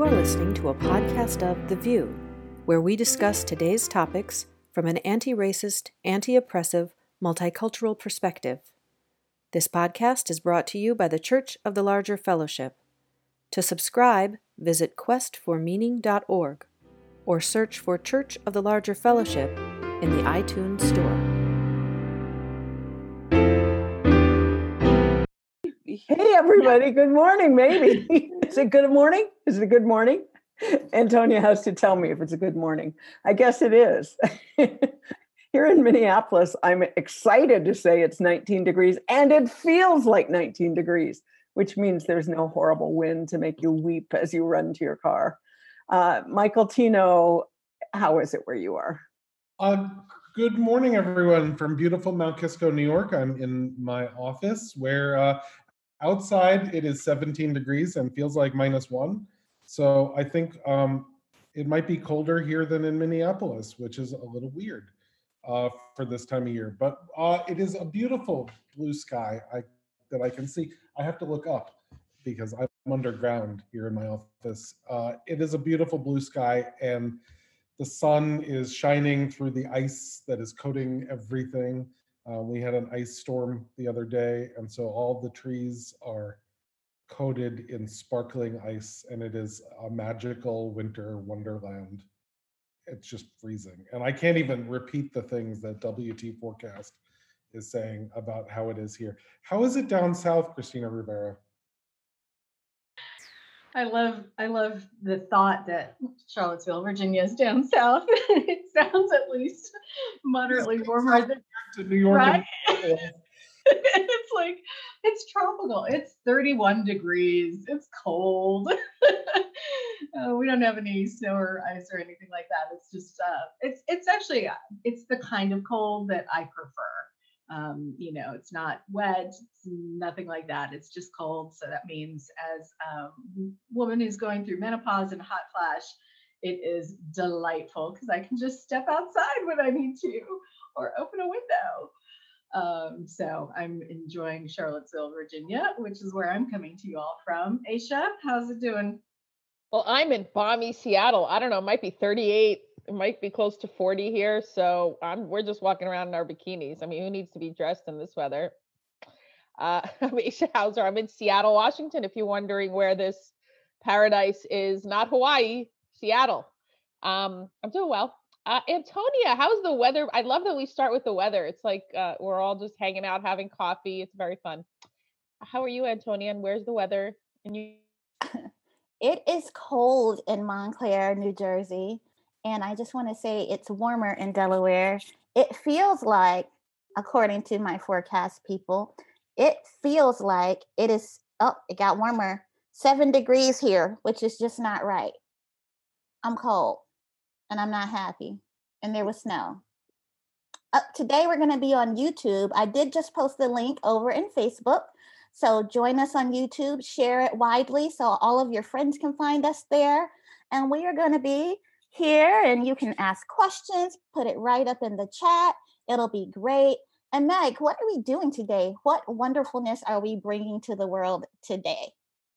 You are listening to a podcast of The VUU, where we discuss today's topics from an anti racist, anti oppressive, multicultural perspective. This podcast is brought to you by the Church of the Larger Fellowship. To subscribe, visit questformeaning.org or search for Church of the Larger Fellowship in the iTunes Store. Hey, everybody. Good morning, maybe. Is it good morning? Is it a good morning? Antonia has to tell me if it's a good morning. I guess it is. Here in Minneapolis, I'm excited to say it's 19 degrees and it feels like 19 degrees, which means there's no horrible wind to make you weep as you run to your car. Uh, Michael Tino, how is it where you are? Uh, good morning, everyone, from beautiful Mount Kisco, New York. I'm in my office where uh, outside it is 17 degrees and feels like minus one. So I think um, it might be colder here than in Minneapolis, which is a little weird uh, for this time of year. But uh, it is a beautiful blue sky I, that I can see. I have to look up because I'm underground here in my office. Uh, it is a beautiful blue sky, and the sun is shining through the ice that is coating everything. Uh, we had an ice storm the other day, and so all the trees are coated in sparkling ice, and it is a magical winter wonderland it's just freezing. And I can't even repeat the things that WT forecast is saying about how it is here. How is it down south, Christina Rivera? I love I love the thought that Charlottesville, Virginia is down south. it sounds at least moderately warmer than to New York. Right? it's like it's tropical. It's 31 degrees. It's cold. uh, we don't have any snow or ice or anything like that. It's just uh, it's it's actually uh, it's the kind of cold that I prefer. Um, you know, it's not wet, it's nothing like that. It's just cold. So that means, as a woman who's going through menopause and hot flash, it is delightful because I can just step outside when I need to or open a window. Um, so I'm enjoying Charlottesville, Virginia, which is where I'm coming to you all from. Aisha, how's it doing? Well, I'm in balmy Seattle. I don't know, it might be 38, it might be close to 40 here. So I'm we're just walking around in our bikinis. I mean, who needs to be dressed in this weather? Uh, I'm Aisha Hauser. I'm in Seattle, Washington. If you're wondering where this paradise is, not Hawaii, Seattle. Um, I'm doing well. Uh, Antonia, how's the weather? I love that we start with the weather. It's like uh, we're all just hanging out, having coffee. It's very fun. How are you, Antonia? And where's the weather? And you? It is cold in Montclair, New Jersey, and I just want to say it's warmer in Delaware. It feels like, according to my forecast people, it feels like it is. Oh, it got warmer, seven degrees here, which is just not right. I'm cold and I'm not happy. And there was snow. Uh, today we're going to be on YouTube. I did just post the link over in Facebook. So join us on YouTube, share it widely so all of your friends can find us there. And we are going to be here and you can ask questions, put it right up in the chat. It'll be great. And Meg, what are we doing today? What wonderfulness are we bringing to the world today?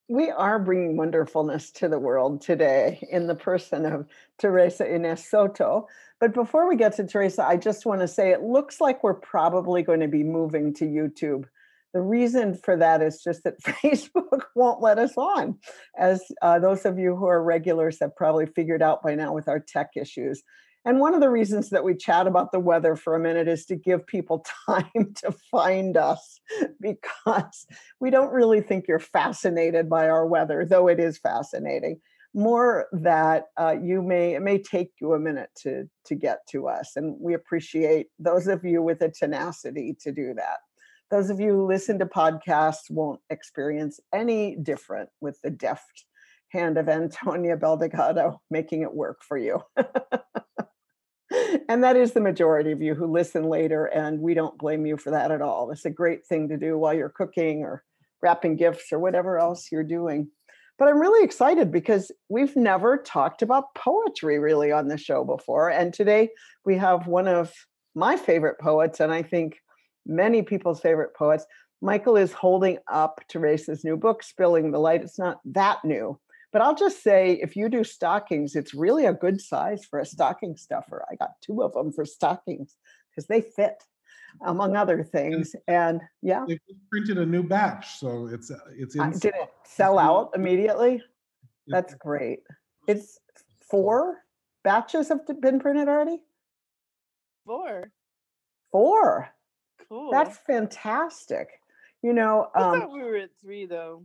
We are bringing wonderfulness to the world today in the person of Theresa Ines Soto. But before we get to Theresa, I just want to say it looks like we're probably going to be moving to YouTube. The reason for that is just that Facebook won't let us on, as uh, those of you who are regulars have probably figured out by now with our tech issues. And one of the reasons that we chat about the weather for a minute is to give people time to find us because we don't really think you're fascinated by our weather, though it is fascinating. More that uh, you may it may take you a minute to to get to us, and we appreciate those of you with the tenacity to do that. Those of you who listen to podcasts won't experience any different with the deft hand of Antonia Beldegato making it work for you. and that is the majority of you who listen later, and we don't blame you for that at all. It's a great thing to do while you're cooking or wrapping gifts or whatever else you're doing. But I'm really excited because we've never talked about poetry really on the show before. And today we have one of my favorite poets, and I think many people's favorite poets. Michael is holding up Theresa's new book, Spilling the Light. It's not that new, But I'll just say, if you do stockings, it's really a good size for a stocking stuffer. I got two of them for stockings because they fit, among other things. And yeah, They printed a new batch, so it's uh, it's in. did it sell out immediately? That's great. It's four batches have been printed already? Four. Four. Cool. That's fantastic. You know, I um, thought we were at three though.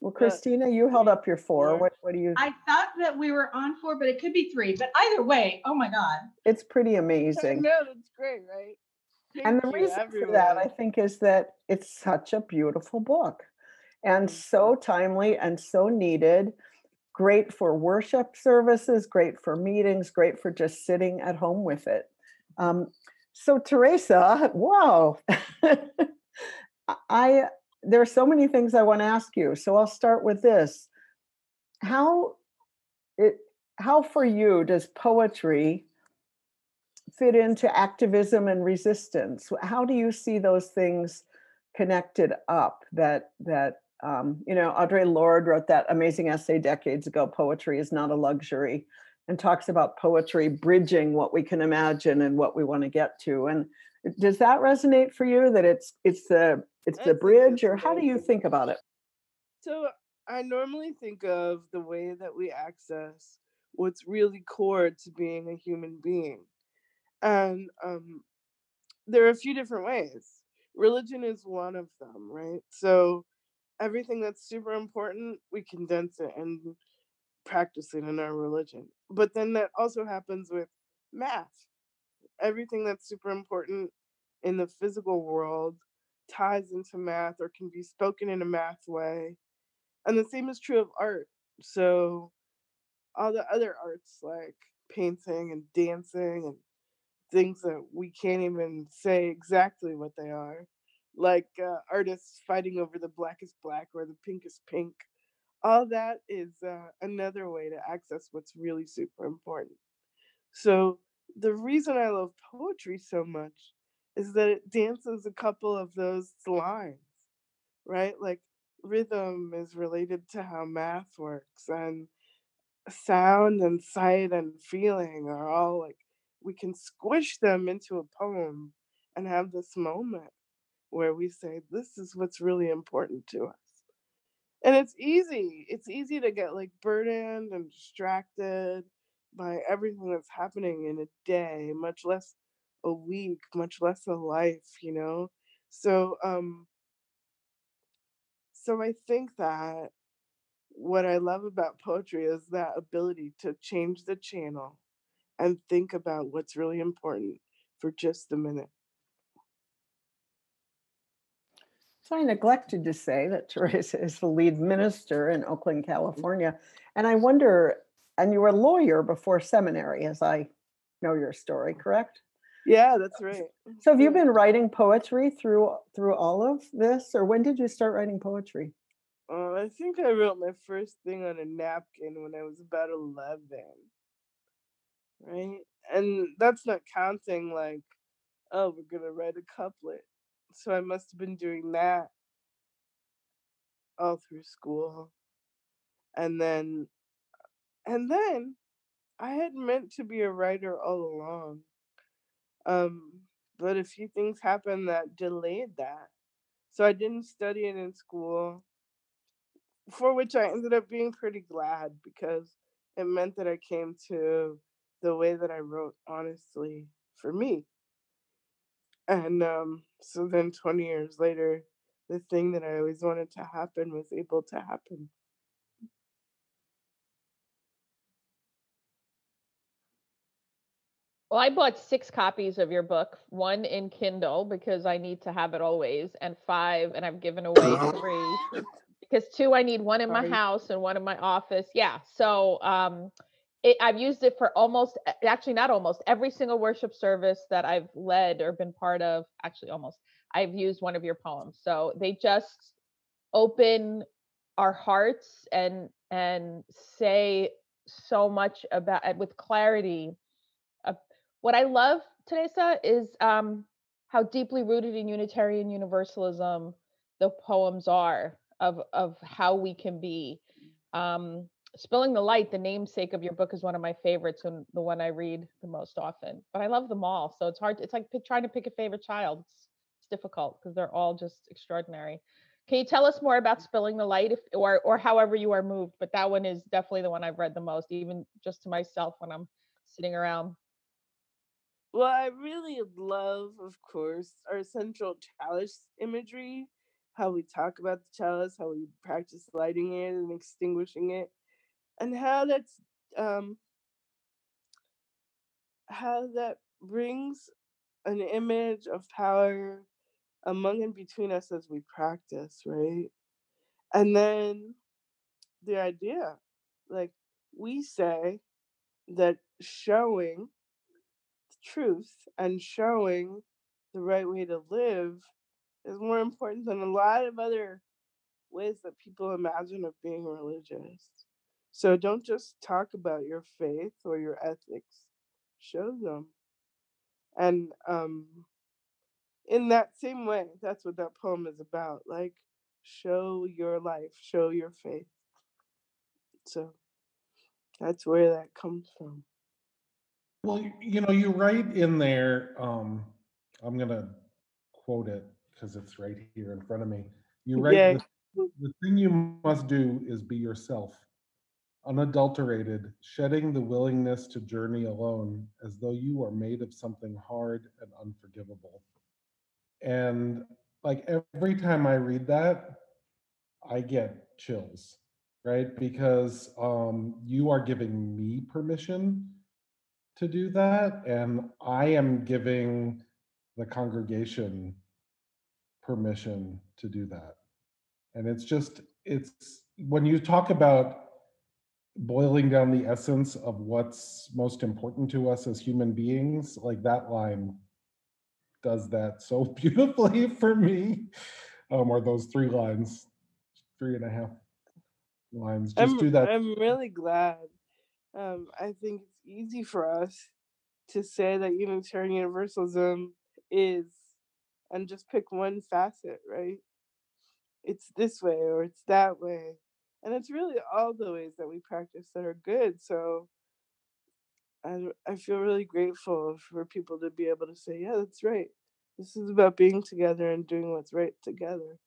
Well, Christina, you held up your four. four. What, what do you? I thought that we were on four, but it could be three. But either way, oh my God. It's pretty amazing. know that's great, right? and the you, reason for that, I think, is that it's such a beautiful book and so timely and so needed. Great for worship services, great for meetings, great for just sitting at home with it. Um, so, Theresa, wow, I there are so many things I want to ask you. So I'll start with this: How it how for you does poetry fit into activism and resistance? How do you see those things connected up? That that um, you know, Audre Lorde wrote that amazing essay decades ago. Poetry is not a luxury, and talks about poetry bridging what we can imagine and what we want to get to. And does that resonate for you? That it's it's the it's the bridge, or how do you think about it? So I normally think of the way that we access what's really core to being a human being. And um, there are a few different ways. Religion is one of them, right? So everything that's super important, we condense it and practice it in our religion. But then that also happens with math. Everything that's super important in the physical world ties into math or can be spoken in a math way. And the same is true of art. So all the other arts like painting and dancing and things that we can't even say exactly what they are, like uh, artists fighting over the blackest black or the pinkest pink. All that is uh, another way to access what's really super important. So the reason I love poetry so much is that it dances a couple of those lines, right? Like rhythm is related to how math works, and sound and sight and feeling are all like we can squish them into a poem and have this moment where we say, This is what's really important to us. And it's easy. It's easy to get like burdened and distracted by everything that's happening in a day, much less a week, much less a life, you know? So um so I think that what I love about poetry is that ability to change the channel and think about what's really important for just a minute. So I neglected to say that Theresa is the lead minister in Oakland, California. And I wonder, and you were a lawyer before seminary, as I know your story, correct? Yeah, that's right. So have you been writing poetry through through all of this, or when did you start writing poetry? Uh, I think I wrote my first thing on a napkin when I was about 11. Right? And that's not counting like, oh, we're going to write a couplet. So I must have been doing that all through school. And then, and then I had meant to be a writer all along. Um, but a few things happened that delayed that. So I didn't study it in school for which I ended up being pretty glad because it meant that I came to the way that I wrote honestly for me. And um, so then 20 years later, the thing that I always wanted to happen was able to happen. Well, I bought six copies of your book, one in Kindle because I need to have it always, and five, and I've given away three because two I need one in my house and one in my office. Yeah, so um, it, I've used it for almost, actually not almost every single worship service that I've led or been part of. Actually, almost, I've used one of your poems. So they just open our hearts and and say so much about with clarity what I love, Theresa, is um, how deeply rooted in Unitarian Universalism the poems are of of how we can be. Um, Spilling the Light, the namesake of your book, is one of my favorites and the one I read the most often. But I love them all, so it's hard. It's like pick, trying to pick a favorite child. It's, it's difficult because they're all just extraordinary. Can you tell us more about Spilling the Light, if, or or however you are moved? But that one is definitely the one I've read the most, even just to myself when I'm sitting around. Well, I really love, of course, our central chalice imagery, how we talk about the chalice, how we practice lighting it and extinguishing it, and how that's um, how that brings an image of power among and between us as we practice, right? And then the idea, like we say that showing truth and showing the right way to live is more important than a lot of other ways that people imagine of being religious. So don't just talk about your faith or your ethics, show them. And um, in that same way, that's what that poem is about. Like, show your life, show your faith. So that's where that comes from. Well, you know, you write in there, um, I'm gonna quote it because it's right here in front of me. You write, Yeah. the, the thing you must do is be yourself, unadulterated, shedding the willingness to journey alone as though you are made of something hard and unforgivable. And like every time I read that, I get chills, right? Because um, you are giving me permission to do that, and I am giving the congregation permission to do that. And it's just, it's when you talk about boiling down the essence of what's most important to us as human beings, like that line does that so beautifully for me. Um, or those three lines, three and a half lines. Just I'm, do that. I'm really glad. Um, I think it's easy for us to say that Unitarian Universalism is, and just pick one facet, right? It's this way or it's that way. And it's really all the ways that we practice that are good. So I, I feel really grateful for people to be able to say, yeah, that's right. This is about being together and doing what's right together.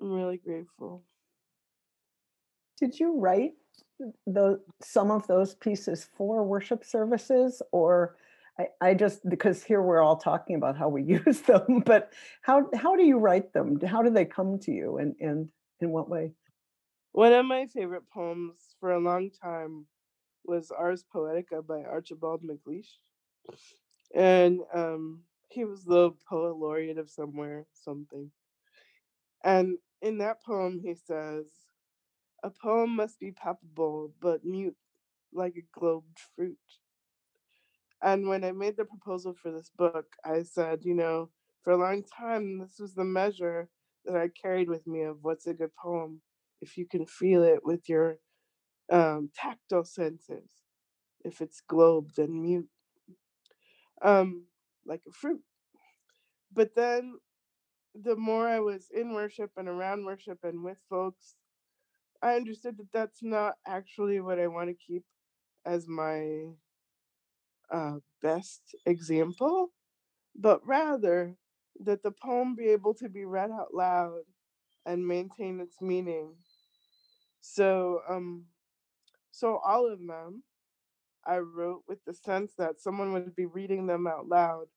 I'm really grateful. Did you write the some of those pieces for worship services or I, I just because here we're all talking about how we use them, but how how do you write them? How do they come to you and and in what way? One of my favorite poems for a long time was Ars Poetica by Archibald MacLeish. And um, he was the poet laureate of somewhere, something. And in that poem, he says, A poem must be palpable but mute like a globed fruit. And when I made the proposal for this book, I said, you know, for a long time, this was the measure that I carried with me of what's a good poem. If you can feel it with your um, tactile senses, if it's globed and mute, um, like a fruit. But then the more I was in worship and around worship and with folks, I understood that that's not actually what I want to keep as my uh, best example, but rather that the poem be able to be read out loud and maintain its meaning. So, um, so all of them I wrote with the sense that someone would be reading them out loud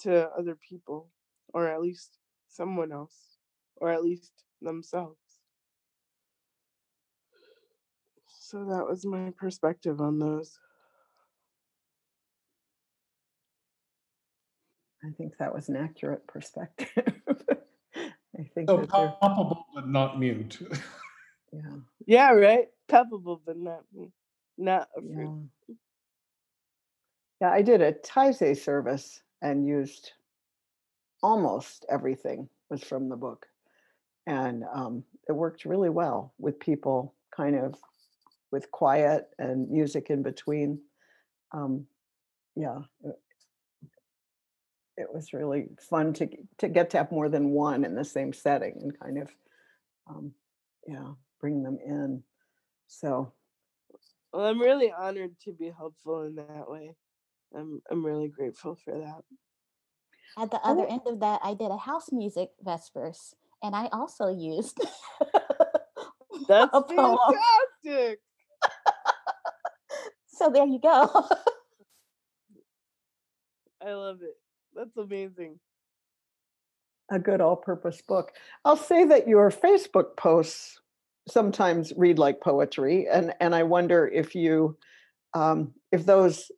to other people, or at least someone else, or at least themselves. So that was my perspective on those. I think that was an accurate perspective. I think So that palpable but not mute. yeah, Yeah, right. Palpable, but not me. Not a yeah. fruit. Yeah, I did a Taizé service and used almost everything was from the book. And um, it worked really well with people kind of with quiet and music in between. Um, yeah, it, it was really fun to to get to have more than one in the same setting and kind of um, yeah, bring them in. So Well, I'm really honored to be helpful in that way. I'm I'm really grateful for that. At the other end of that, I did a house music vespers, and I also used That's fantastic. So there you go. I love it. That's amazing. a good all-purpose book. I'll say that your Facebook posts sometimes read like poetry, and and I wonder if you um, if those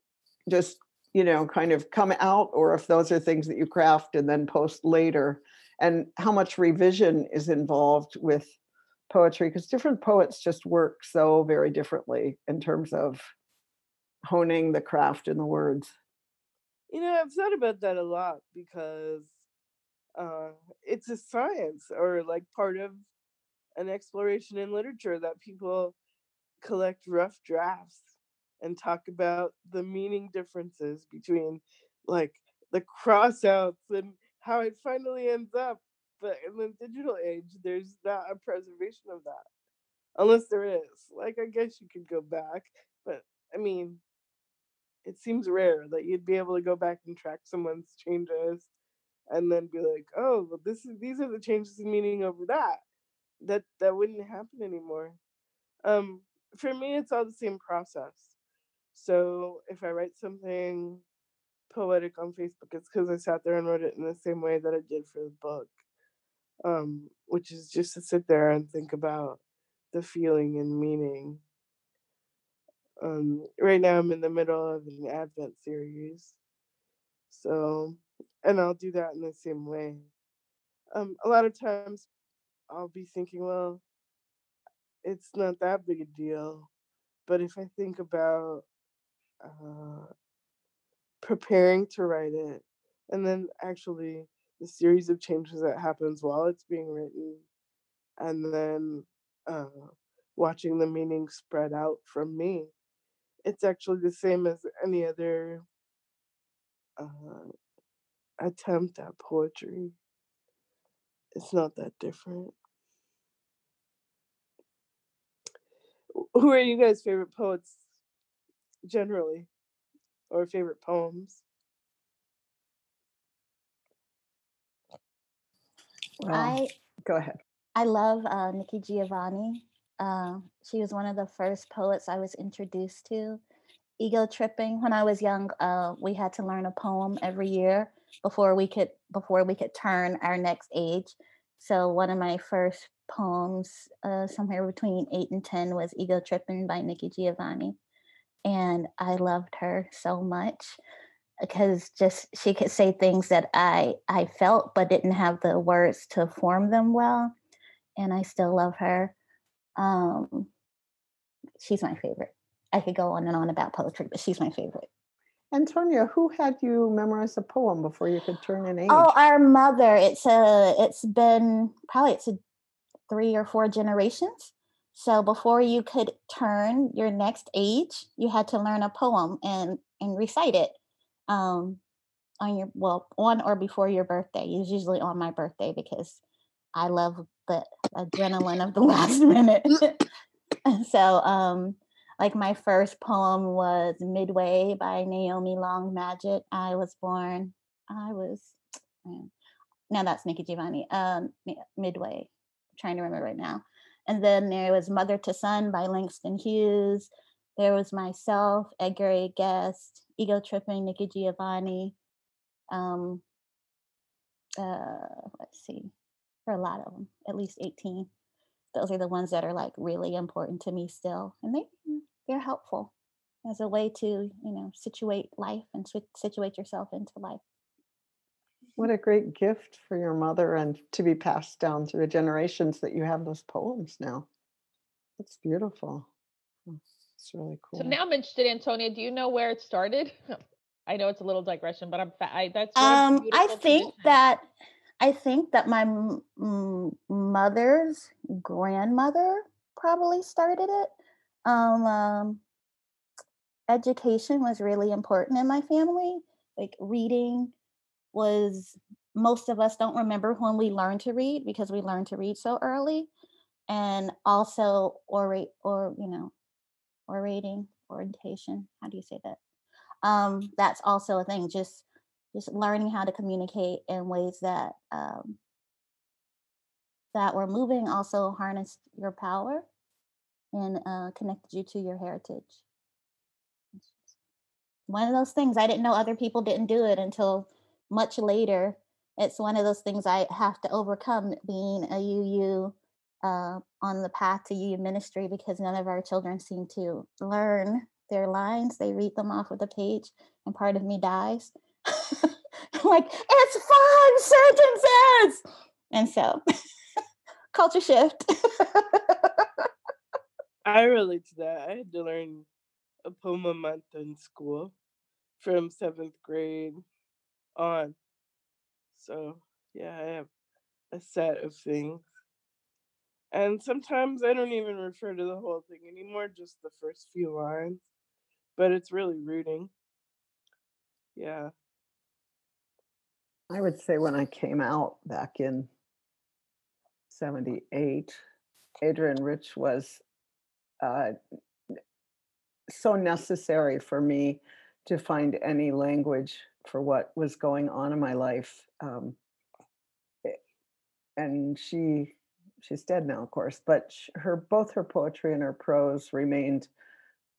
just you know kind of come out, or if those are things that you craft and then post later, and how much revision is involved with poetry because different poets just work so very differently in terms of honing the craft in the words. You know, I've thought about that a lot because uh, it's a science or like part of an exploration in literature that people collect rough drafts and talk about the meaning differences between like the crossouts and how it finally ends up. But in the digital age, there's not a preservation of that. Unless there is. Like, I guess you could go back, but I mean, it seems rare that you'd be able to go back and track someone's changes and then be like, oh, well, this is these are the changes in meaning over that. That that wouldn't happen anymore. Um, for me, it's all the same process. So if I write something poetic on Facebook, it's because I sat there and wrote it in the same way that I did for the book, um, which is just to sit there and think about the feeling and meaning. Um, right now, I'm in the middle of an Advent series, so and I'll do that in the same way. Um, a lot of times, I'll be thinking, well, it's not that big a deal, but if I think about uh, preparing to write it, and then actually the series of changes that happens while it's being written, and then uh, watching the meaning spread out from me, it's actually the same as any other uh, attempt at poetry. It's not that different. Who are you guys' favorite poets generally, or favorite poems? I go ahead. I love uh, Nikki Giovanni. Uh, she was one of the first poets I was introduced to. Ego tripping. When I was young, uh, we had to learn a poem every year before we could before we could turn our next age. So one of my first poems, uh, somewhere between eight and ten, was "Ego Tripping" by Nikki Giovanni, and I loved her so much because just she could say things that I I felt but didn't have the words to form them well, and I still love her. Um, she's my favorite. I could go on and on about poetry, but she's my favorite. Antonia, who had you memorize a poem before you could turn an age? Oh, our mother. It's a. It's been probably it's a three or four generations. So before you could turn your next age, you had to learn a poem and and recite it. Um, on your well, on or before your birthday. It's usually on my birthday because I love the adrenaline of the last minute. so um like my first poem was Midway by Naomi Long Madgett. I was born, I was, now that's Nikki Giovanni, um, Mi- Midway, trying to remember right now. And then there was Mother to Son by Langston Hughes. There was myself, Edgar A. Guest, Ego Tripping, Nikki Giovanni. Um, uh, let's see, for a lot of them, at least 18 those are the ones that are like really important to me still and they mm, they're helpful as a way to you know situate life and situate yourself into life What a great gift for your mother and to be passed down through the generations that you have those poems now. That's beautiful. It's really cool. So now I'm interested, Antonia. Do you know where it started? I know it's a little digression, but I'm fa- I, that's um i think tradition. that i think that my m- mother's grandmother probably started it um, um education was really important in my family like reading was most of us don't remember when we learned to read because we learned to read so early and also orate or you know orating orientation how do you say that? Um that's also a thing just just learning how to communicate in ways that um that were moving also harnessed your power and uh, connected you to your heritage one of those things i didn't know other people didn't do it until much later it's one of those things i have to overcome being a uu uh, on the path to UU ministry because none of our children seem to learn their lines. They read them off of the page, and part of me dies. like, it's five sentences. And so, culture shift. I relate to that. I had to learn a poem a month in school from seventh grade on. So, yeah, I have a set of things. And sometimes I don't even refer to the whole thing anymore, just the first few lines. But it's really rooting. Yeah. I would say when I came out back in 78, Adrienne Rich was uh, so necessary for me to find any language for what was going on in my life. Um, eh, and she she's dead now, of course, but her both her poetry and her prose remained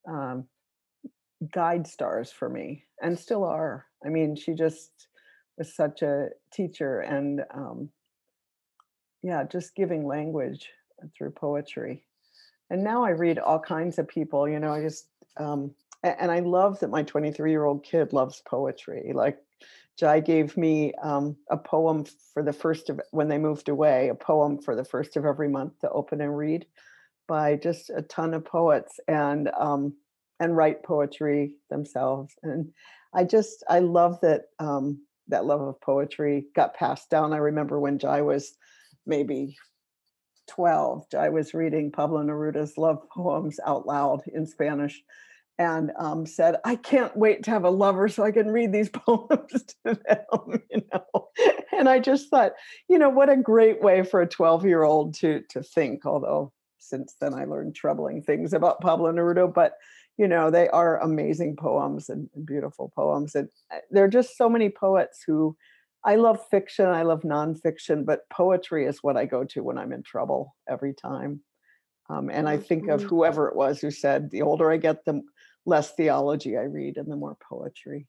um, guide stars for me, and still are. I mean, she just was such a teacher, and um, yeah, just giving language through poetry. And now I read all kinds of people. You know, I just um, and I love that my 23 year old kid loves poetry. Like Jai gave me um, a poem for the first of when they moved away, a poem for the first of every month to open and read by just a ton of poets and um, and write poetry themselves. And I just I love that um, that love of poetry got passed down. I remember when Jai was maybe 12, Jai was reading Pablo Neruda's love poems out loud in Spanish and um, said, I can't wait to have a lover so I can read these poems to them, you know. And I just thought, you know, what a great way for a 12 year old to to think, although since then I learned troubling things about Pablo Neruda, but you know, they are amazing poems and, and beautiful poems. And uh, there are just so many poets who I love fiction, I love nonfiction, but poetry is what I go to when I'm in trouble every time. Um, and I think of whoever it was who said, the older I get, the less theology I read and the more poetry.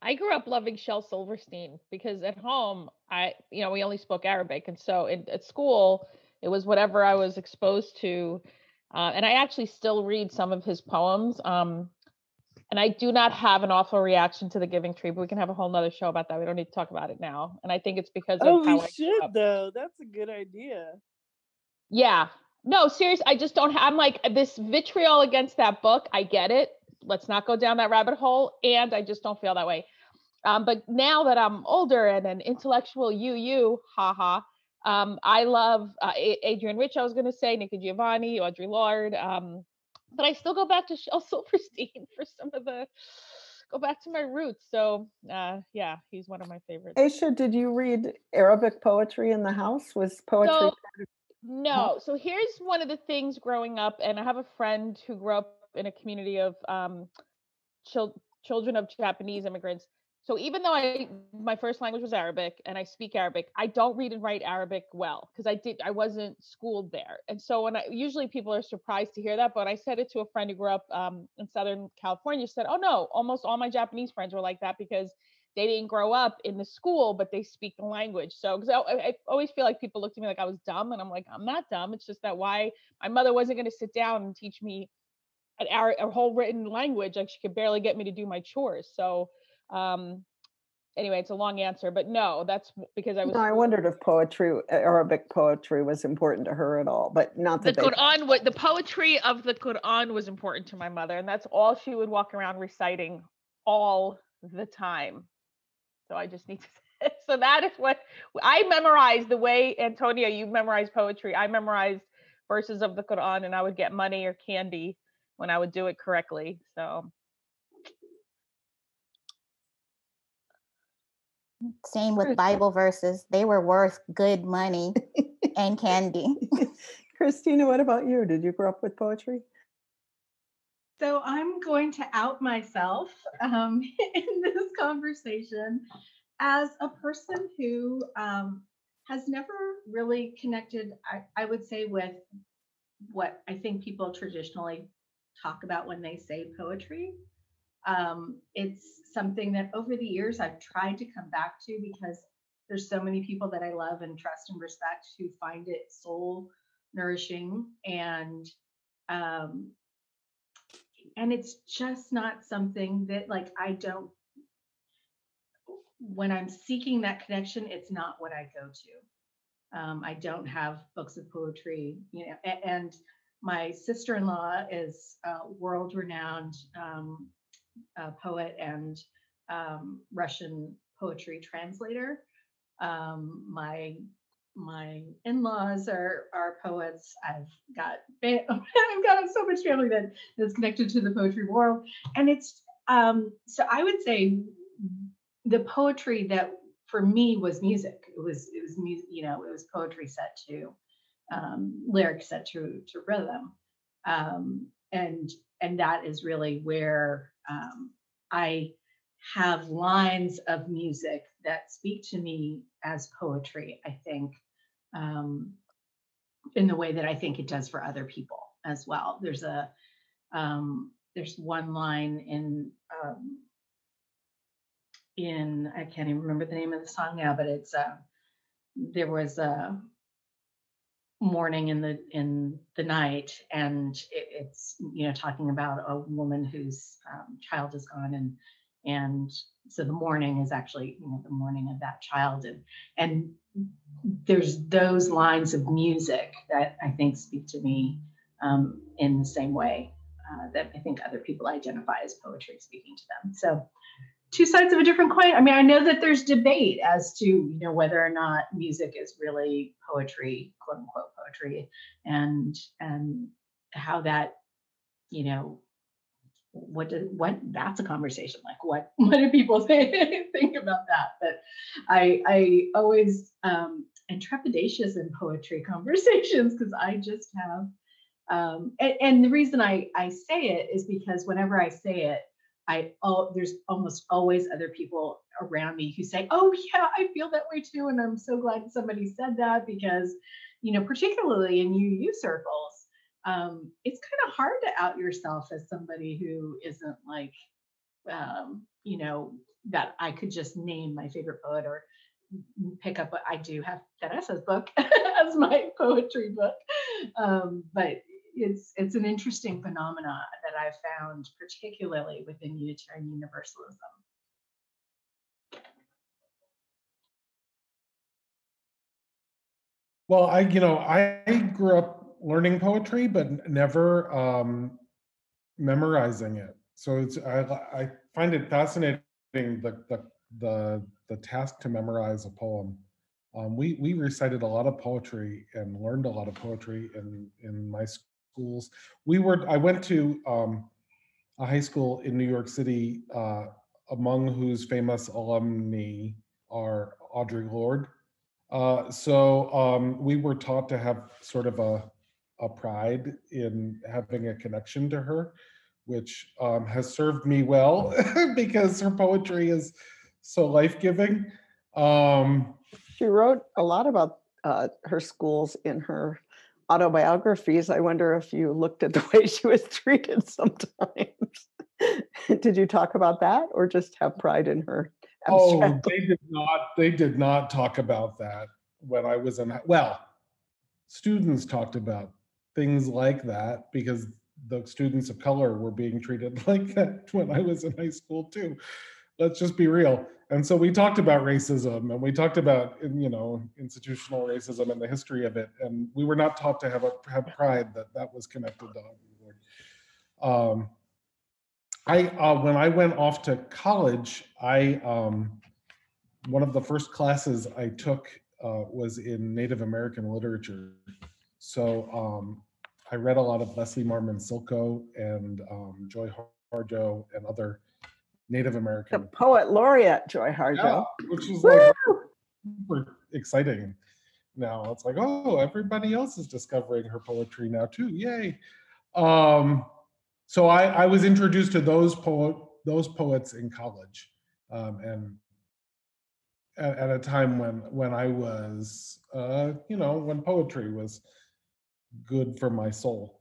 I grew up loving Shel Silverstein because at home, I, you know, we only spoke Arabic. And so in, at school, it was whatever I was exposed to. Uh, and I actually still read some of his poems. Um, and I do not have an awful reaction to the Giving Tree, but we can have a whole nother show about that. We don't need to talk about it now. And I think it's because of oh, how we I should, though. That's a good idea. Yeah. No, serious. I just don't have, I'm like, this vitriol against that book. I get it. Let's not go down that rabbit hole. And I just don't feel that way. Um, but now that I'm older and an intellectual UU, haha, um, I love uh, Adrienne Rich, I was going to say, Nikki Giovanni, Audre Lorde. Um, but I still go back to Shel Silverstein for some of the, go back to my roots. So uh, yeah, he's one of my favorites. Aisha, did you read Arabic poetry in the house? Was poetry So- No. So here's one of the things growing up, and I have a friend who grew up in a community of um, chil- children of Japanese immigrants. So even though I my first language was Arabic and I speak Arabic, I don't read and write Arabic well because I did I wasn't schooled there. And so when I usually people are surprised to hear that, but I said it to a friend who grew up um, in Southern California. Said, "Oh no, almost all my Japanese friends were like that because they didn't grow up in the school, but they speak the language. So, because I, I always feel like people look at me like I was dumb, and I'm like, I'm not dumb. It's just that why my mother wasn't going to sit down and teach me an a whole written language. Like she could barely get me to do my chores. So, um, anyway, it's a long answer, but no, that's because I was. No, I wondered if poetry, Arabic poetry, was important to her at all, but not the they. Quran, the poetry of the Quran was important to my mother, and that's all she would walk around reciting all the time. So I just need to. So that is what I memorized. The way Antonia, you memorized poetry. I memorized verses of the Quran, and I would get money or candy when I would do it correctly. So Same with Bible verses. They were worth good money. and candy. Christina, what about you? Did you grow up with poetry? So I'm going to out myself um, in this conversation as a person who um, has never really connected, I, I would say, with what I think people traditionally talk about when they say poetry. Um, it's something that over the years I've tried to come back to because there's so many people that I love and trust and respect who find it soul nourishing and um, and it's just not something that like I don't when I'm seeking that connection, it's not what I go to. Um, I don't have books of poetry, you know, and my sister-in-law is a world-renowned um, uh, poet and um, Russian poetry translator. Um, my my in-laws are are poets. I've got I've got so much family that that is connected to the poetry world, and it's um, so I would say the poetry that for me was music. It was it was music, you know, it was poetry set to um, lyrics set to to rhythm, um, and and that is really where um, I have lines of music that speak to me as poetry. I think um, in the way that I think it does for other people as well. There's a um, there's one line in um, in I can't even remember the name of the song now, but it's uh, there was a morning in the in the night, and it, it's you know talking about a woman whose um, child is gone, and and so the morning is actually you know the morning of that child, and and there's those lines of music that I think speak to me um, in the same way uh, that I think other people identify as poetry speaking to them. So two sides of a different coin. I mean, I know that there's debate as to you know whether or not music is really poetry, quote unquote poetry, and and how that you know what do what that's a conversation like what what do people say, think about that but i i always um am trepidatious in poetry conversations because i just have um and, and the reason i i say it is because whenever i say it I oh, there's almost always other people around me who say, "Oh yeah, I feel that way too," and I'm so glad somebody said that because, you know, particularly in UU circles, um, it's kind of hard to out yourself as somebody who isn't like, um, you know, that I could just name my favorite poet or pick up. I do have Vanessa's book as my poetry book, um, but it's it's an interesting phenomena that I've found, particularly within Unitarian Universalism. Well, I you know I grew up learning poetry, but never um, memorizing it. So it's I I find it fascinating the the the the task to memorize a poem. Um, we we recited a lot of poetry and learned a lot of poetry in in my schools. We were I went to um, a high school in New York City, uh, among whose famous alumni are Audre Lorde. Uh, so um, we were taught to have sort of a a pride in having a connection to her, which um, has served me well because her poetry is so life giving. Um, she wrote a lot about uh, her schools in her autobiographies. I wonder if you looked at the way she was treated sometimes. did you talk about that or just have pride in her? Oh, they did not. They did not talk about that when I was in. Well, students talked about things like that because the students of color were being treated like that when I was in high school too. Let's just be real. And so we talked about racism and we talked about you know institutional racism and the history of it. And we were not taught to have a have pride that that was connected to um, I uh, when I went off to college, I um, one of the first classes I took uh, was in Native American literature. So um, I read a lot of Leslie Marmon Silko and um, Joy Harjo and other Native American. The poet laureate Joy Harjo. Yeah, which is like super exciting. now. It's like, oh, everybody else is discovering her poetry now too. Yay. Um, so I, I was introduced to those poet those poets in college. Um, and at, at, a time when when I was uh, you know, when poetry was good for my soul.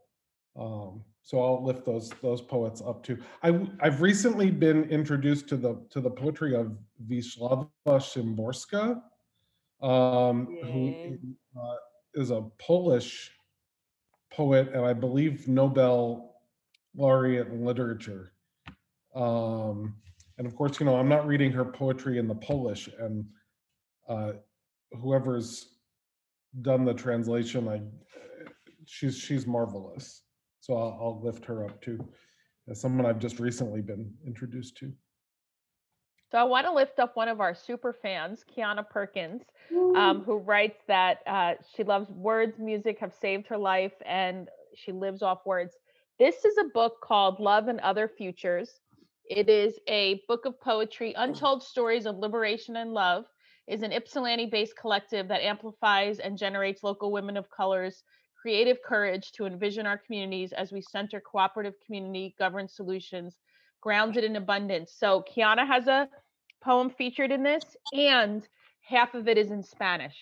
Um, so I'll lift those those poets up too. I I've recently been introduced to the to the poetry of Wisława Szymborska, um, yeah. who uh, is a Polish poet and I believe Nobel laureate in literature. Um, and of course, you know, I'm not reading her poetry in the Polish, and uh, whoever's done the translation, I she's she's marvelous. So I'll, I'll lift her up too, as someone I've just recently been introduced to. So I want to lift up one of our super fans, Kiana Perkins, um, who writes that uh, she loves words, music have saved her life, and she lives off words. This is a book called Love and Other Futures. It is a book of poetry, untold stories of liberation and love. Is an Ypsilanti-based collective that amplifies and generates local women of colors creative courage to envision our communities as we center cooperative community governed solutions grounded in abundance. So Kiana has a poem featured in this, and half of it is in Spanish.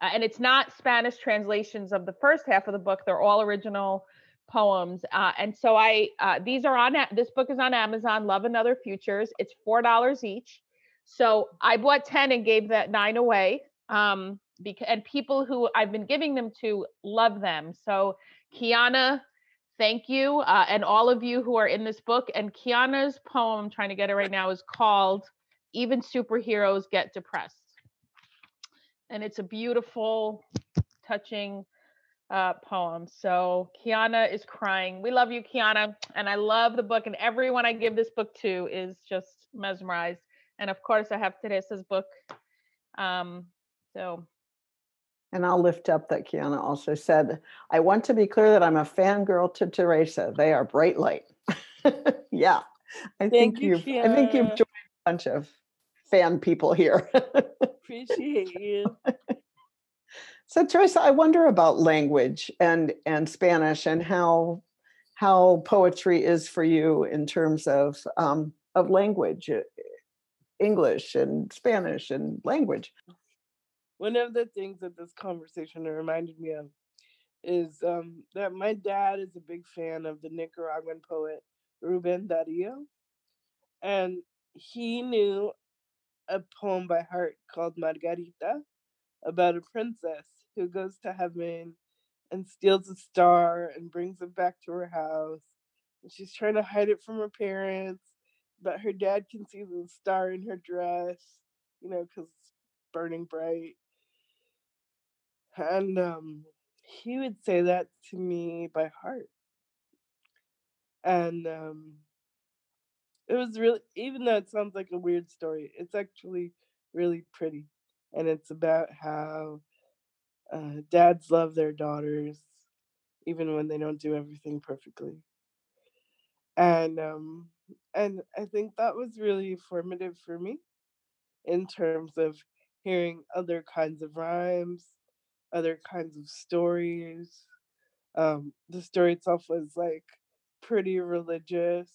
Uh, and it's not Spanish translations of the first half of the book, they're all original poems. Uh, and so I, uh, these are on, this book is on Amazon, Love and Other Futures. It's $4 each. So I bought 10 and gave that nine away. Um, because and people who I've been giving them to love them. So Kiana, thank you, uh, and all of you who are in this book. And Kiana's poem, I'm trying to get it right now, is called "Even Superheroes Get Depressed," and it's a beautiful, touching uh, poem. So Kiana is crying. We love you, Kiana, and I love the book. And everyone I give this book to is just mesmerized. And of course, I have Theresa's book. Um, so and I'll lift up that Kiana also said, I want to be clear that I'm a fangirl to Theresa. They are bright light. yeah. I Thank think you, have I think you've joined a bunch of fan people here. Appreciate you. so Theresa, I wonder about language and and Spanish and how how poetry is for you in terms of um, of language, uh, English and Spanish and language one of the things that this conversation reminded me of is um, that my dad is a big fan of the Nicaraguan poet Ruben Dario. And he knew a poem by heart called Margarita about a princess who goes to heaven and steals a star and brings it back to her house. And she's trying to hide it from her parents, but her dad can see the star in her dress, you know, because it's burning bright and um, he would say that to me by heart. And um, it was really, even though it sounds like a weird story, it's actually really pretty. And it's about how uh, dads love their daughters, even when they don't do everything perfectly. And um, and I think that was really formative for me in terms of hearing other kinds of rhymes other kinds of stories. Um, the story itself was like pretty religious.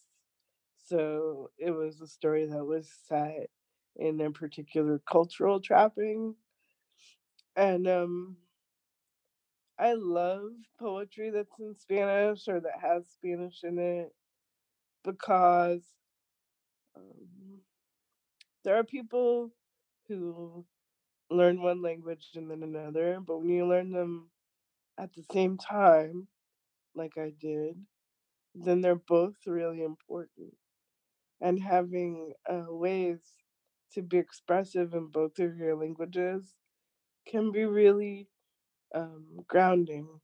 So it was a story that was set in a particular cultural trapping. And um, I love poetry that's in Spanish or that has Spanish in it because um, there are people who learn one language and then another, but when you learn them at the same time, like I did, then they're both really important. And having uh, ways to be expressive in both of your languages can be really um, grounding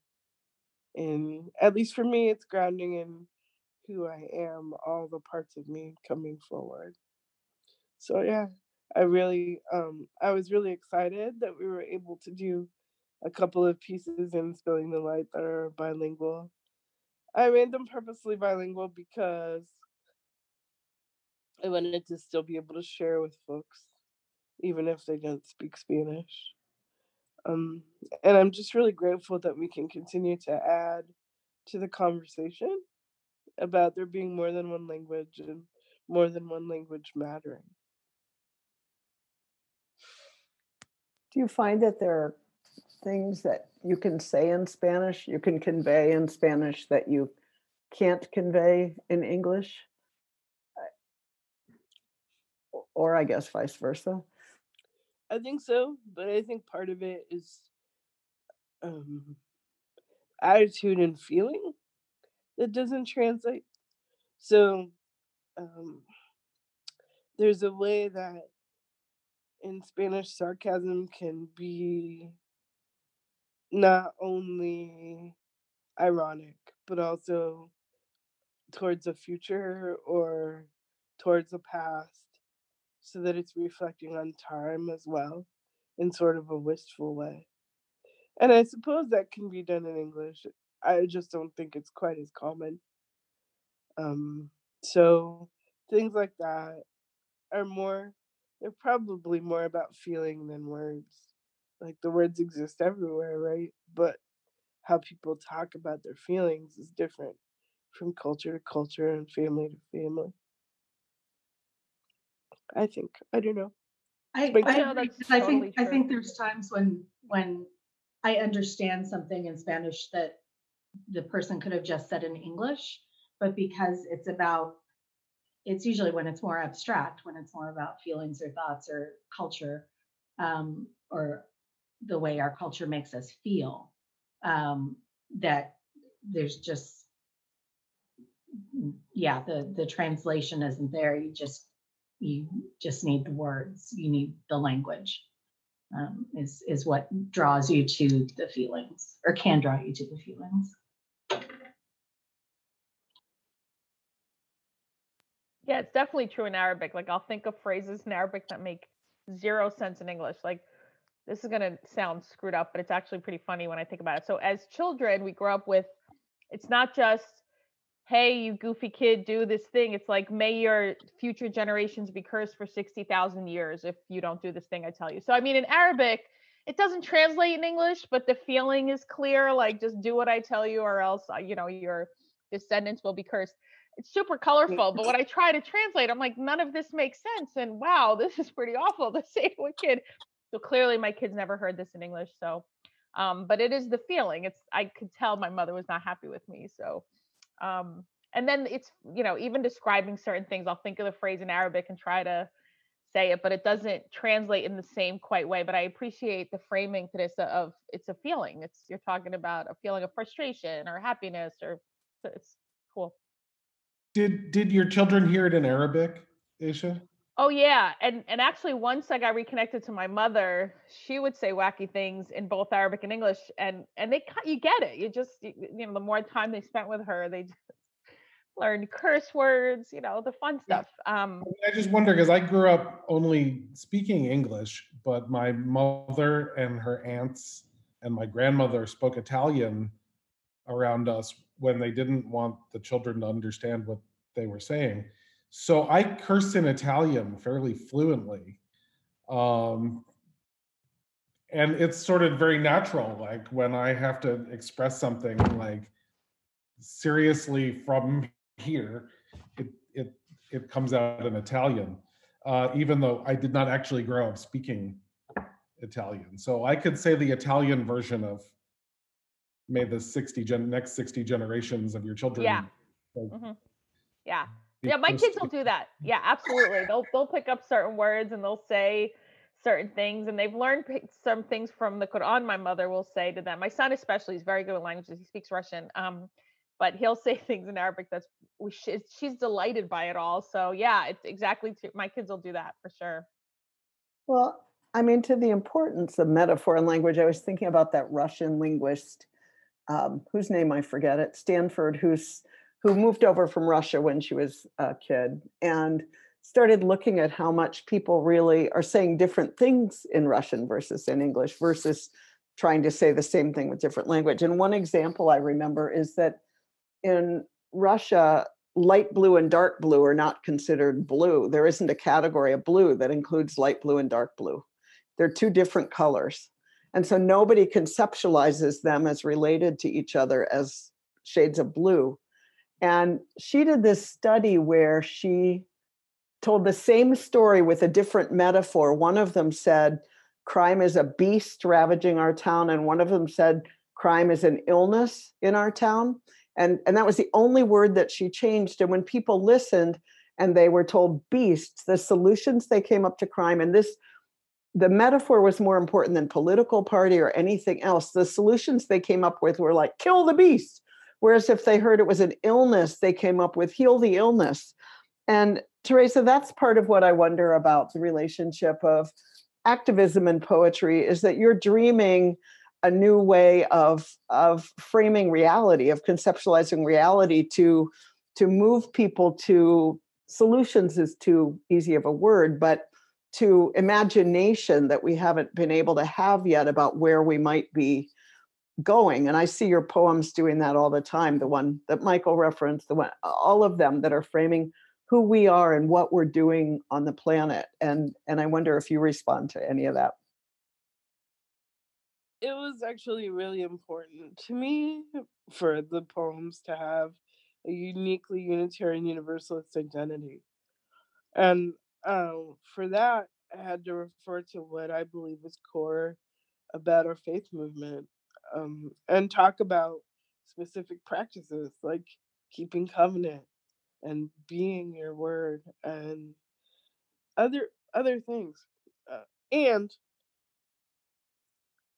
in, at least for me, it's grounding in who I am, all the parts of me coming forward. So, yeah, I really, um, I was really excited that we were able to do a couple of pieces in Spilling the Light that are bilingual. I made them purposely bilingual because I wanted to still be able to share with folks, even if they don't speak Spanish. Um, and I'm just really grateful that we can continue to add to the conversation about there being more than one language and more than one language mattering. Do you find that there are things that you can say in Spanish, you can convey in Spanish that you can't convey in English? Or I guess vice versa? I think so, but I think part of it is um, attitude and feeling that doesn't translate. So um, there's a way that in Spanish sarcasm can be not only ironic, but also towards a future or towards the past, so that it's reflecting on time as well in sort of a wistful way. And I suppose that can be done in English. I just don't think it's quite as common. Um, so things like that are more, they're probably more about feeling than words. Like the words exist everywhere, right? But how people talk about their feelings is different from culture to culture and family to family. I think. I don't know. I, But I, No, agree, that's 'cause I totally think I think there's times when when I understand something in Spanish that the person could have just said in English, but because it's about it's usually when it's more abstract, when it's more about feelings or thoughts or culture, um, or the way our culture makes us feel, um, that there's just yeah, the the translation isn't there. You just you just need the words. You need the language. Um, is is what draws you to the feelings, or can draw you to the feelings. Yeah, it's definitely true in Arabic. Like I'll think of phrases in Arabic that make zero sense in English. Like this is gonna sound screwed up, but it's actually pretty funny when I think about it. So as children, we grow up with it's not just hey you goofy kid do this thing it's like may your future generations be cursed for 60,000 years if you don't do this thing i tell you so i mean in arabic it doesn't translate in english but the feeling is clear like just do what i tell you or else uh, you know your descendants will be cursed it's super colorful but when i try to translate i'm like none of this makes sense and wow this is pretty awful to say to a kid. So clearly my kids never heard this in english so um, but it is the feeling it's i could tell my mother was not happy with me so um, and then it's you know even describing certain things i'll think of the phrase in arabic and try to say it but it doesn't translate in the same quite way but i appreciate the framing to this of it's a feeling it's you're talking about a feeling of frustration or happiness or so it's cool Did did your children hear it in Arabic, Aisha? Oh yeah, and and actually once I got reconnected to my mother, she would say wacky things in both Arabic and English, and and they you get it. You just you, you know the more time they spent with her, they just learned curse words, you know the fun stuff. Um, I just wonder because I grew up only speaking English, but my mother and her aunts and my grandmother spoke Italian around us when they didn't want the children to understand what they were saying. So I cursed in Italian fairly fluently. Um, and it's sort of very natural, like when I have to express something like seriously from here, it it it comes out in Italian, uh, even though I did not actually grow up speaking Italian. So I could say the Italian version of may the 60 gen next 60 generations of your children. Yeah. like, mhm. Yeah. Yeah, my kids will do that. Yeah, absolutely. They'll they'll pick up certain words and they'll say certain things, and they've learned some things from the Quran. My mother will say to them. My son especially is very good with languages. He speaks Russian, um, but he'll say things in Arabic that's we sh- she's delighted by it all. So yeah, it's exactly. To, my kids will do that for sure. Well, I mean, to the importance of metaphor and language, I was thinking about that Russian linguist, um, whose name I forget at Stanford, who's who moved over from Russia when she was a kid and started looking at how much people really are saying different things in Russian versus in English versus trying to say the same thing with different language. And one example I remember is that in Russia, light blue and dark blue are not considered blue. There isn't a category of blue that includes light blue and dark blue. They're two different colors. And so nobody conceptualizes them as related to each other as shades of blue. And she did this study where she told the same story with a different metaphor. One of them said, crime is a beast ravaging our town, and one of them said, crime is an illness in our town. And, and that was the only word that she changed. And when people listened and they were told beasts, the solutions they came up to crime, and this the metaphor was more important than political party or anything else. The solutions they came up with were like, kill the beast. Whereas if they heard it was an illness, they came up with heal the illness. And Theresa, that's part of what I wonder about the relationship of activism and poetry is that you're dreaming a new way of of framing reality, of conceptualizing reality to to move people to solutions is too easy of a word, but to imagination that we haven't been able to have yet about where we might be going. And I see your poems doing that all the time. The one that Michael referenced, the one, all of them that are framing who we are and what we're doing on the planet. And and I wonder if you respond to any of that. It was actually really important to me for the poems to have a uniquely Unitarian Universalist identity. And um, for that, I had to refer to what I believe is core about our faith movement um, and talk about specific practices like keeping covenant and being your word and other other things uh, and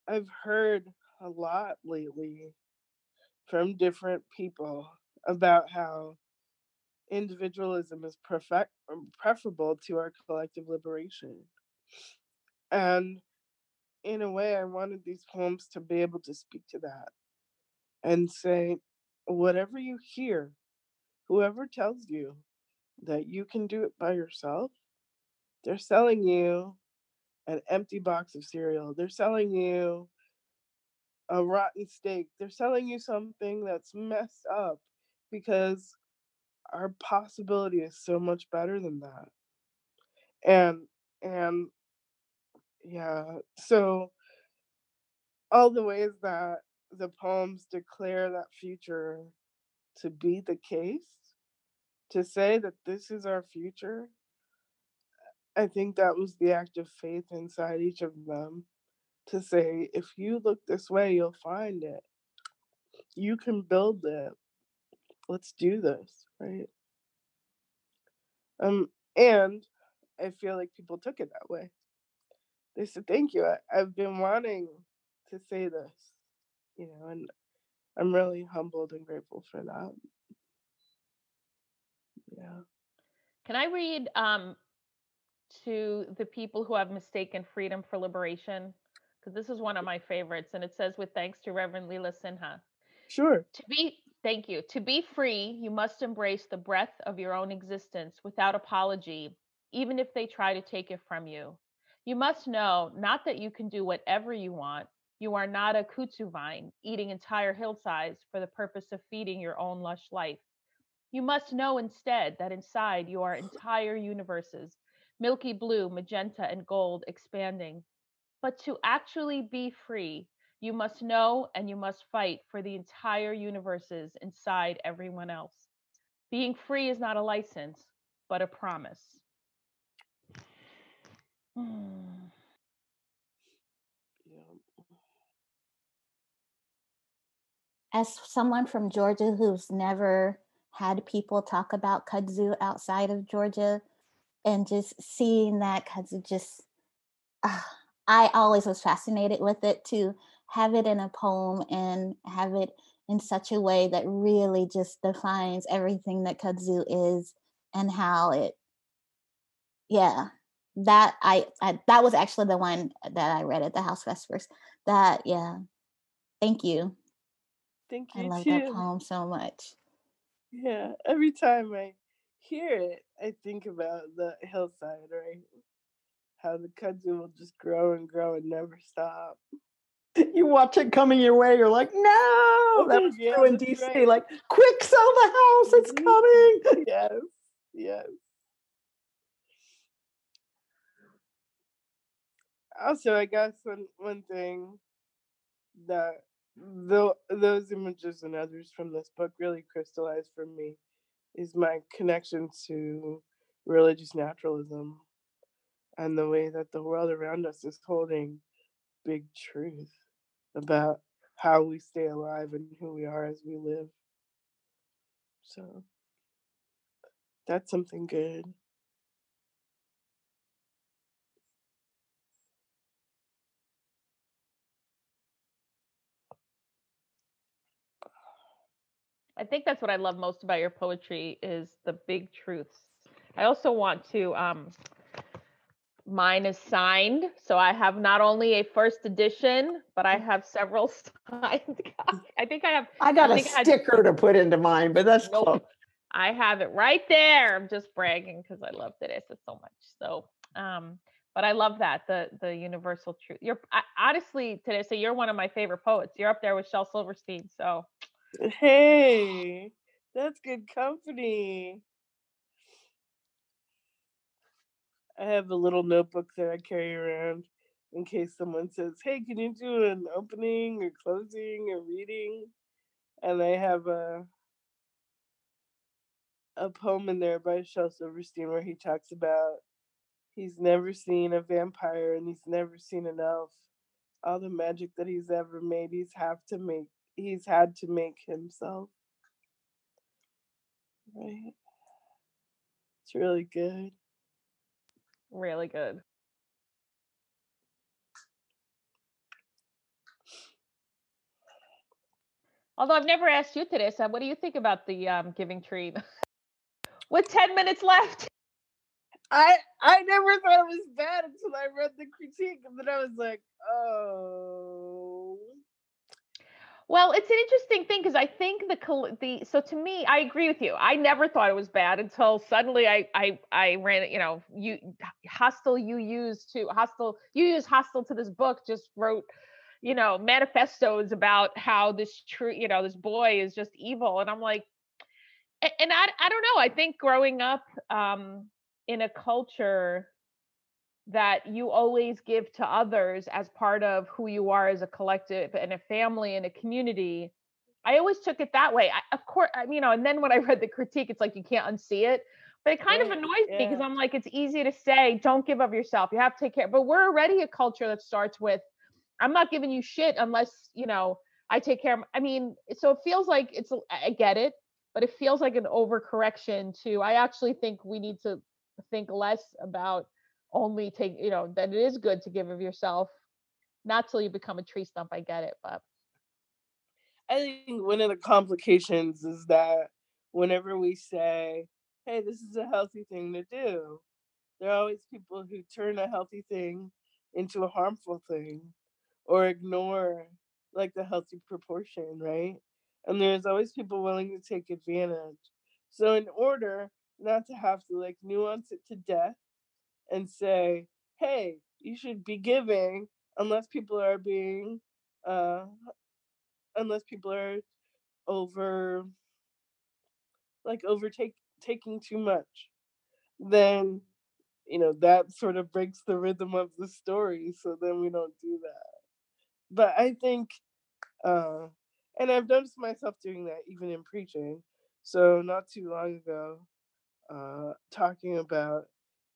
i've heard a lot lately from different people about how individualism is perfect, um, preferable to our collective liberation and in a way, I wanted these poems to be able to speak to that and say, whatever you hear, whoever tells you that you can do it by yourself, they're selling you an empty box of cereal. They're selling you a rotten steak. They're selling you something that's messed up because our possibility is so much better than that. And and yeah. So all the ways that the poems declare that future to be the case, to say that this is our future, I think that was the act of faith inside each of them to say, if you look this way, you'll find it. You can build it. Let's do this, right? Um, and I feel like people took it that way they said thank you. I, I've been wanting to say this, you know, and I'm really humbled and grateful for that. Yeah. Can I read um, to the people who have mistaken freedom for liberation? Because this is one of my favorites, and it says, "With thanks to Reverend Leela Sinha." Sure. To be thank you. To be free, you must embrace the breadth of your own existence without apology, even if they try to take it from you. You must know not that you can do whatever you want. You are not a kudzu vine eating entire hillsides for the purpose of feeding your own lush life. You must know instead that inside you are entire universes, milky blue, magenta, and gold expanding. But to actually be free, you must know and you must fight for the entire universes inside everyone else. Being free is not a license, but a promise. Hmm. As someone from Georgia who's never had people talk about kudzu outside of Georgia, and just seeing that kudzu just, uh, I always was fascinated with it to have it in a poem and have it in such a way that really just defines everything that kudzu is and how it yeah that I, I that was actually the one that I read at the House Vespers. That yeah, thank you. Thank you. I love too. that poem so much. Yeah, every time I hear it, I think about the hillside, right? How the kudzu will just grow and grow and never stop. You watch it coming your way, you're like, no, that was yeah, true in DC. Right. Like, quick, sell the house, it's mm-hmm. coming. yes, yes. also, I guess one one thing that the, those images and others from this book really crystallized for me is my connection to religious naturalism and the way that the world around us is holding big truth about how we stay alive and who we are as we live. So that's something good. I think that's what I love most about your poetry is the big truths. I also want to um mine is signed, so I have not only a first edition, but I have several signed. I think I have I got I a think I- sticker to put into mine, but that's Nope. close. I have it right there. I'm just bragging because I love Theresa so much. So, um, but I love that the the universal truth. You're I, honestly, Theresa, you're one of my favorite poets. You're up there with Shel Silverstein. So, Hey, that's good company. I have a little notebook that I carry around in case someone says, Hey, can you do an opening or closing or reading? And I have a a poem in there by Shel Silverstein where he talks about he's never seen a vampire and he's never seen an elf. All the magic that he's ever made, he's have to make he's had to make himself. Right. It's really good. Really good. Although I've never asked you, Theresa, what do you think about the um, giving tree? With 10 minutes left. I I never thought it was bad until I read the critique and then I was like, oh Well, it's an interesting thing because I think the the so to me, I agree with you. I never thought it was bad until suddenly I I I ran you know you hostile you used to hostile you use hostile to this book just wrote you know manifestos about how this true you know this boy is just evil and I'm like and I I don't know I think growing up um in a culture that you always give to others as part of who you are as a collective and a family and a community. I always took it that way. I, of course, I, you know, and then when I read the critique, it's like you can't unsee it. But it kind of annoys me because. I'm like, it's easy to say, don't give of yourself. You have to take care. But we're already a culture that starts with, I'm not giving you shit unless, you know, I take care of. I mean, so it feels like it's, I get it, but it feels like an overcorrection to, I actually think we need to think less about only take you know that it is good to give of yourself not till you become a tree stump i get it but I think one of the complications is that whenever we say, hey, this is a healthy thing to do, there are always people who turn a healthy thing into a harmful thing or ignore like the healthy proportion, right? And there's always people willing to take advantage. So, in order not to have to like nuance it to death and say, hey, you should be giving unless people are being uh unless people are over like overtake taking too much then you know that sort of breaks the rhythm of the story so then we don't do that. But i think uh and i've noticed myself doing that even in preaching so not too long ago uh talking about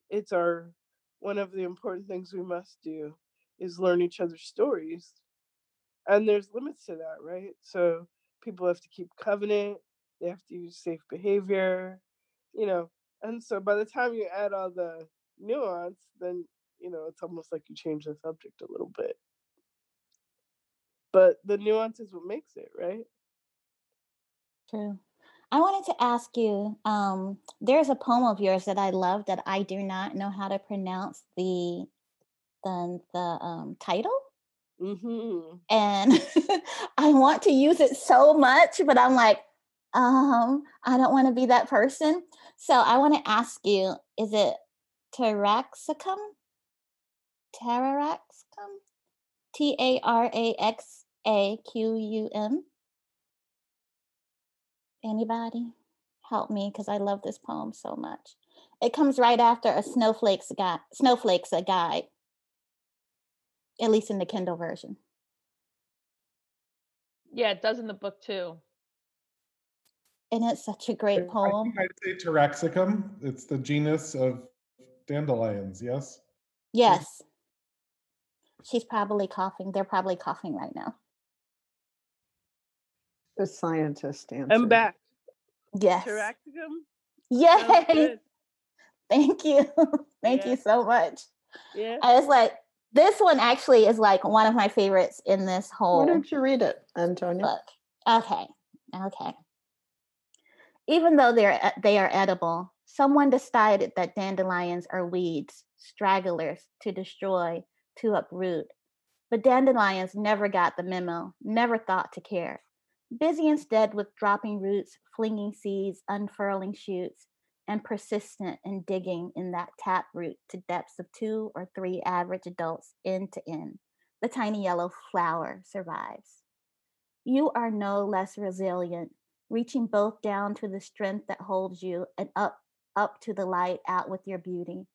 it's our one of the important things we must do is learn each other's stories. And there's limits to that right? So people have to keep covenant they have to use safe behavior you know? And so by the time you add all the nuance then you know it's almost like you change the subject a little bit. But the nuance is what makes it right? True. I wanted to ask you, um, there's a poem of yours that I love that I do not know how to pronounce the the the um, title. mm-hmm. and I want to use it so much, but I'm like, um, I don't want to be that person. So I want to ask you, is it Taraxacum? Taraxacum? T A R A X A Q U M? Anybody? Help me because I love this poem so much. It comes right after a snowflake's guide, snowflakes a guide. at least in the Kindle version. Yeah, it does in the book too. And it's such a great poem. I'd say Taraxacum. It's the genus of dandelions. Yes. Yes. She's probably coughing. They're probably coughing right now. The scientist answer. I'm back. Yes. Terracticum? Sounds Yay. Thank you. Thank Yeah. you so much. Yeah. I was like, this one actually is like one of my favorites in this whole. Why don't you read it, Antonia? book. Okay. Okay. Even though they're e- they are edible, someone decided that dandelions are weeds, stragglers to destroy, to uproot. But dandelions never got the memo, never thought to care. Busy instead with dropping roots, flinging seeds, unfurling shoots, and persistent in digging in that tap root to depths of two or three average adults end to end. The tiny yellow flower survives. You are no less resilient, reaching both down to the strength that holds you and up up to the light out with your beauty.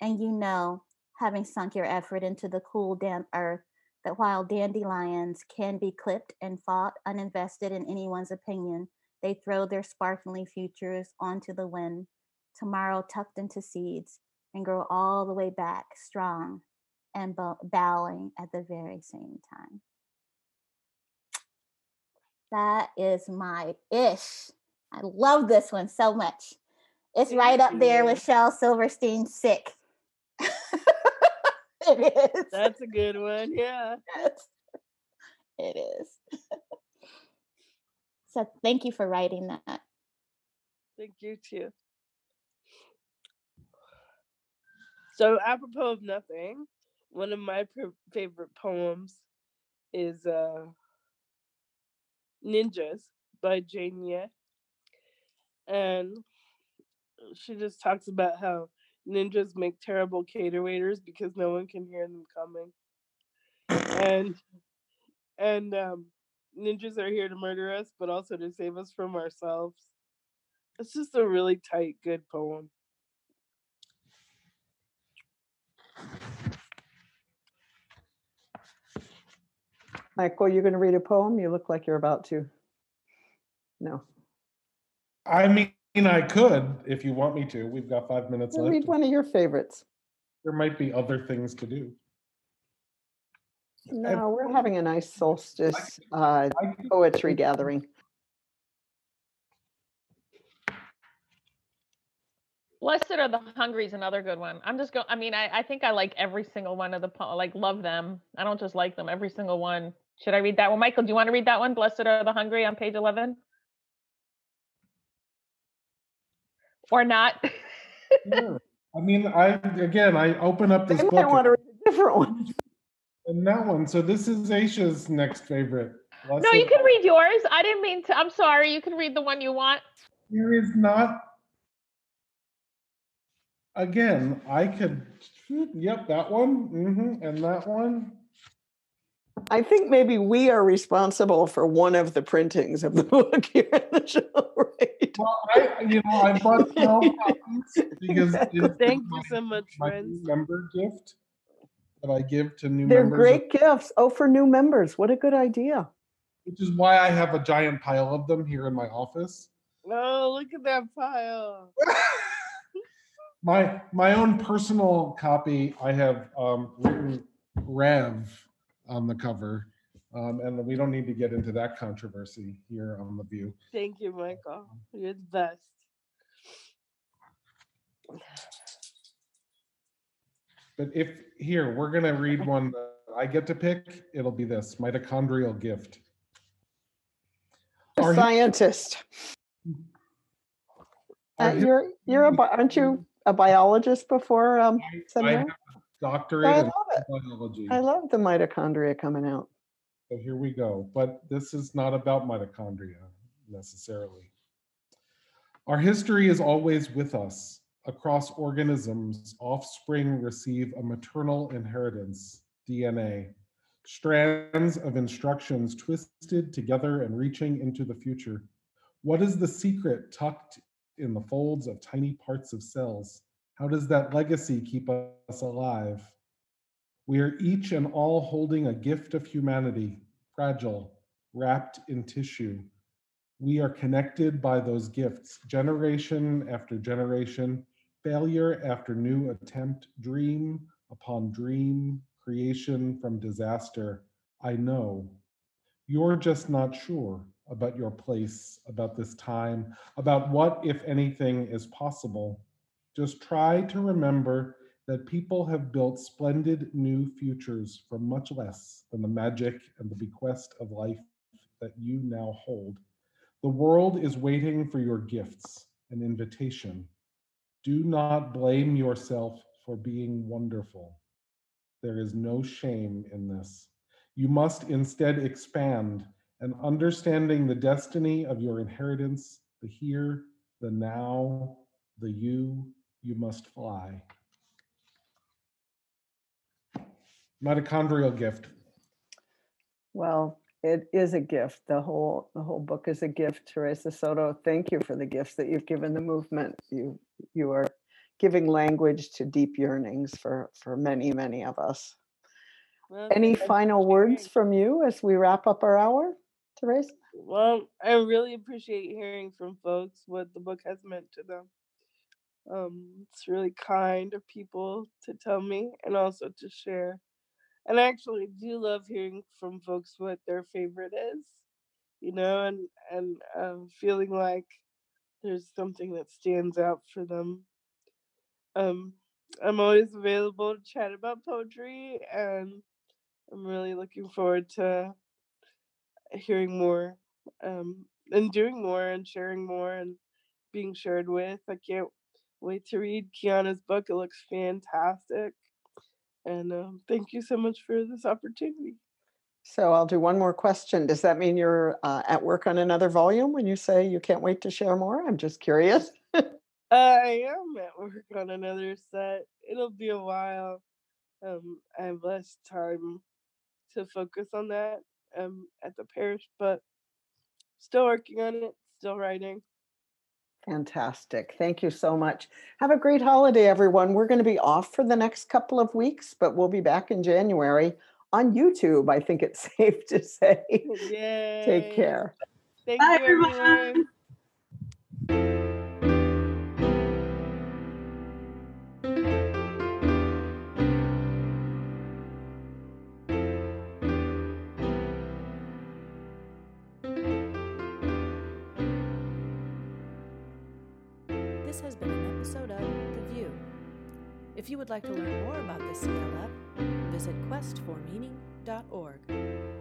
And you know, having sunk your effort into the cool damp earth, that while dandelions can be clipped and fought uninvested in anyone's opinion, they throw their sparkling futures onto the wind, tomorrow tucked into seeds, and grow all the way back strong and bow- bowing at the very same time. That is my ish. I love this one so much. It's right up there with Shel Silverstein's Sick. it is. That's a good one. Yeah. Yes. It is. so thank you for writing that. Thank you too. So, apropos of nothing, one of my favorite poems is uh, Ninjas by Jane Ye. And she just talks about how ninjas make terrible cater waiters because no one can hear them coming. And and um, ninjas are here to murder us, but also to save us from ourselves. It's just a really tight, good poem. Michael, you're going to read a poem? You look like you're about to. No. I mean, I could if you want me to. We've got five minutes Well, left. read one of your favorites. There might be other things to do. No, we're having a nice solstice uh, I could- poetry gathering. Blessed are the hungry is another good one. I'm just going. I mean, I, I think I like every single one of the po- like love them. I don't just like them. Every single one. Should I read that one, Michael? Do you want to read that one? Blessed are the hungry on page eleven, or not? Sure. I mean, I again, I open up this might book I want to read a different one. and that one. So this is Aisha's next favorite. no, you can read yours. I didn't mean to. I'm sorry. You can read the one you want. There is not. Again, I could. Yep, that one, hmm and that one. I think maybe we are responsible for one of the printings of the book here in the show, right? Well, I, you know, I bought twelve copies because it's Thank you so much, my friends. new member gift that I give to new members. They're members. of- great gifts. Oh, for new members. What a good idea. which is why I have a giant pile of them here in my office. Oh, look at that pile. my my own personal copy, I have um, written Rev on the cover, um, and we don't need to get into that controversy here on the VUU. Thank you, Michael. You're the best. But if here we're gonna read one that I get to pick, it'll be this mitochondrial gift. A Our- scientist. our Uh, you're you're a aren't you a biologist before um, I have seminary? a doctorate I love it. biology. I love the mitochondria coming out. So here we go. But this is not about mitochondria necessarily. Our history is always with us. Across organisms, offspring receive a maternal inheritance, DNA, strands of instructions twisted together and reaching into the future. What is the secret tucked in the folds of tiny parts of cells? How does that legacy keep us alive? We are each and all holding a gift of humanity, fragile, wrapped in tissue. We are connected by those gifts, generation after generation, failure after new attempt, dream upon dream, creation from disaster. I know. You're just not sure about your place, about this time, about what, if anything, is possible. Just try to remember that people have built splendid new futures from much less than the magic and the bequest of life that you now hold. The world is waiting for your gifts, an invitation. Do not blame yourself for being wonderful. There is no shame in this. You must instead expand and understanding the destiny of your inheritance, the here, the now, the you, you must fly. Mitochondrial gift. Well, it is a gift. The whole the whole book is a gift. Theresa Soto, thank you for the gifts that you've given the movement. You you are giving language to deep yearnings for for many many of us. Well, Any final for words from you as we wrap up our hour, Theresa? Well, I really appreciate hearing from folks what the book has meant to them. Um, it's really kind of people to tell me and also to share. And I actually do love hearing from folks what their favorite is, you know, and and um, feeling like there's something that stands out for them. Um, I'm always available to chat about poetry, and I'm really looking forward to hearing more um, and doing more and sharing more and being shared with. I can't wait to read Kiana's book. It looks fantastic. And um, thank you so much for this opportunity. So I'll do one more question. Does that mean you're uh, at work on another volume when you say you can't wait to share more? I'm just curious. I am at work on another set. It'll be a while. Um, I have less time to focus on that um, at the parish, but still working on it, still writing. Fantastic. Thank you so much. Have a great holiday, everyone. We're going to be off for the next couple of weeks, but we'll be back in January on YouTube. I think it's safe to say. Yay. Take care. Thank Bye, you, everyone. everyone. If you would like to learn more about the CLF, visit questformeaning.org.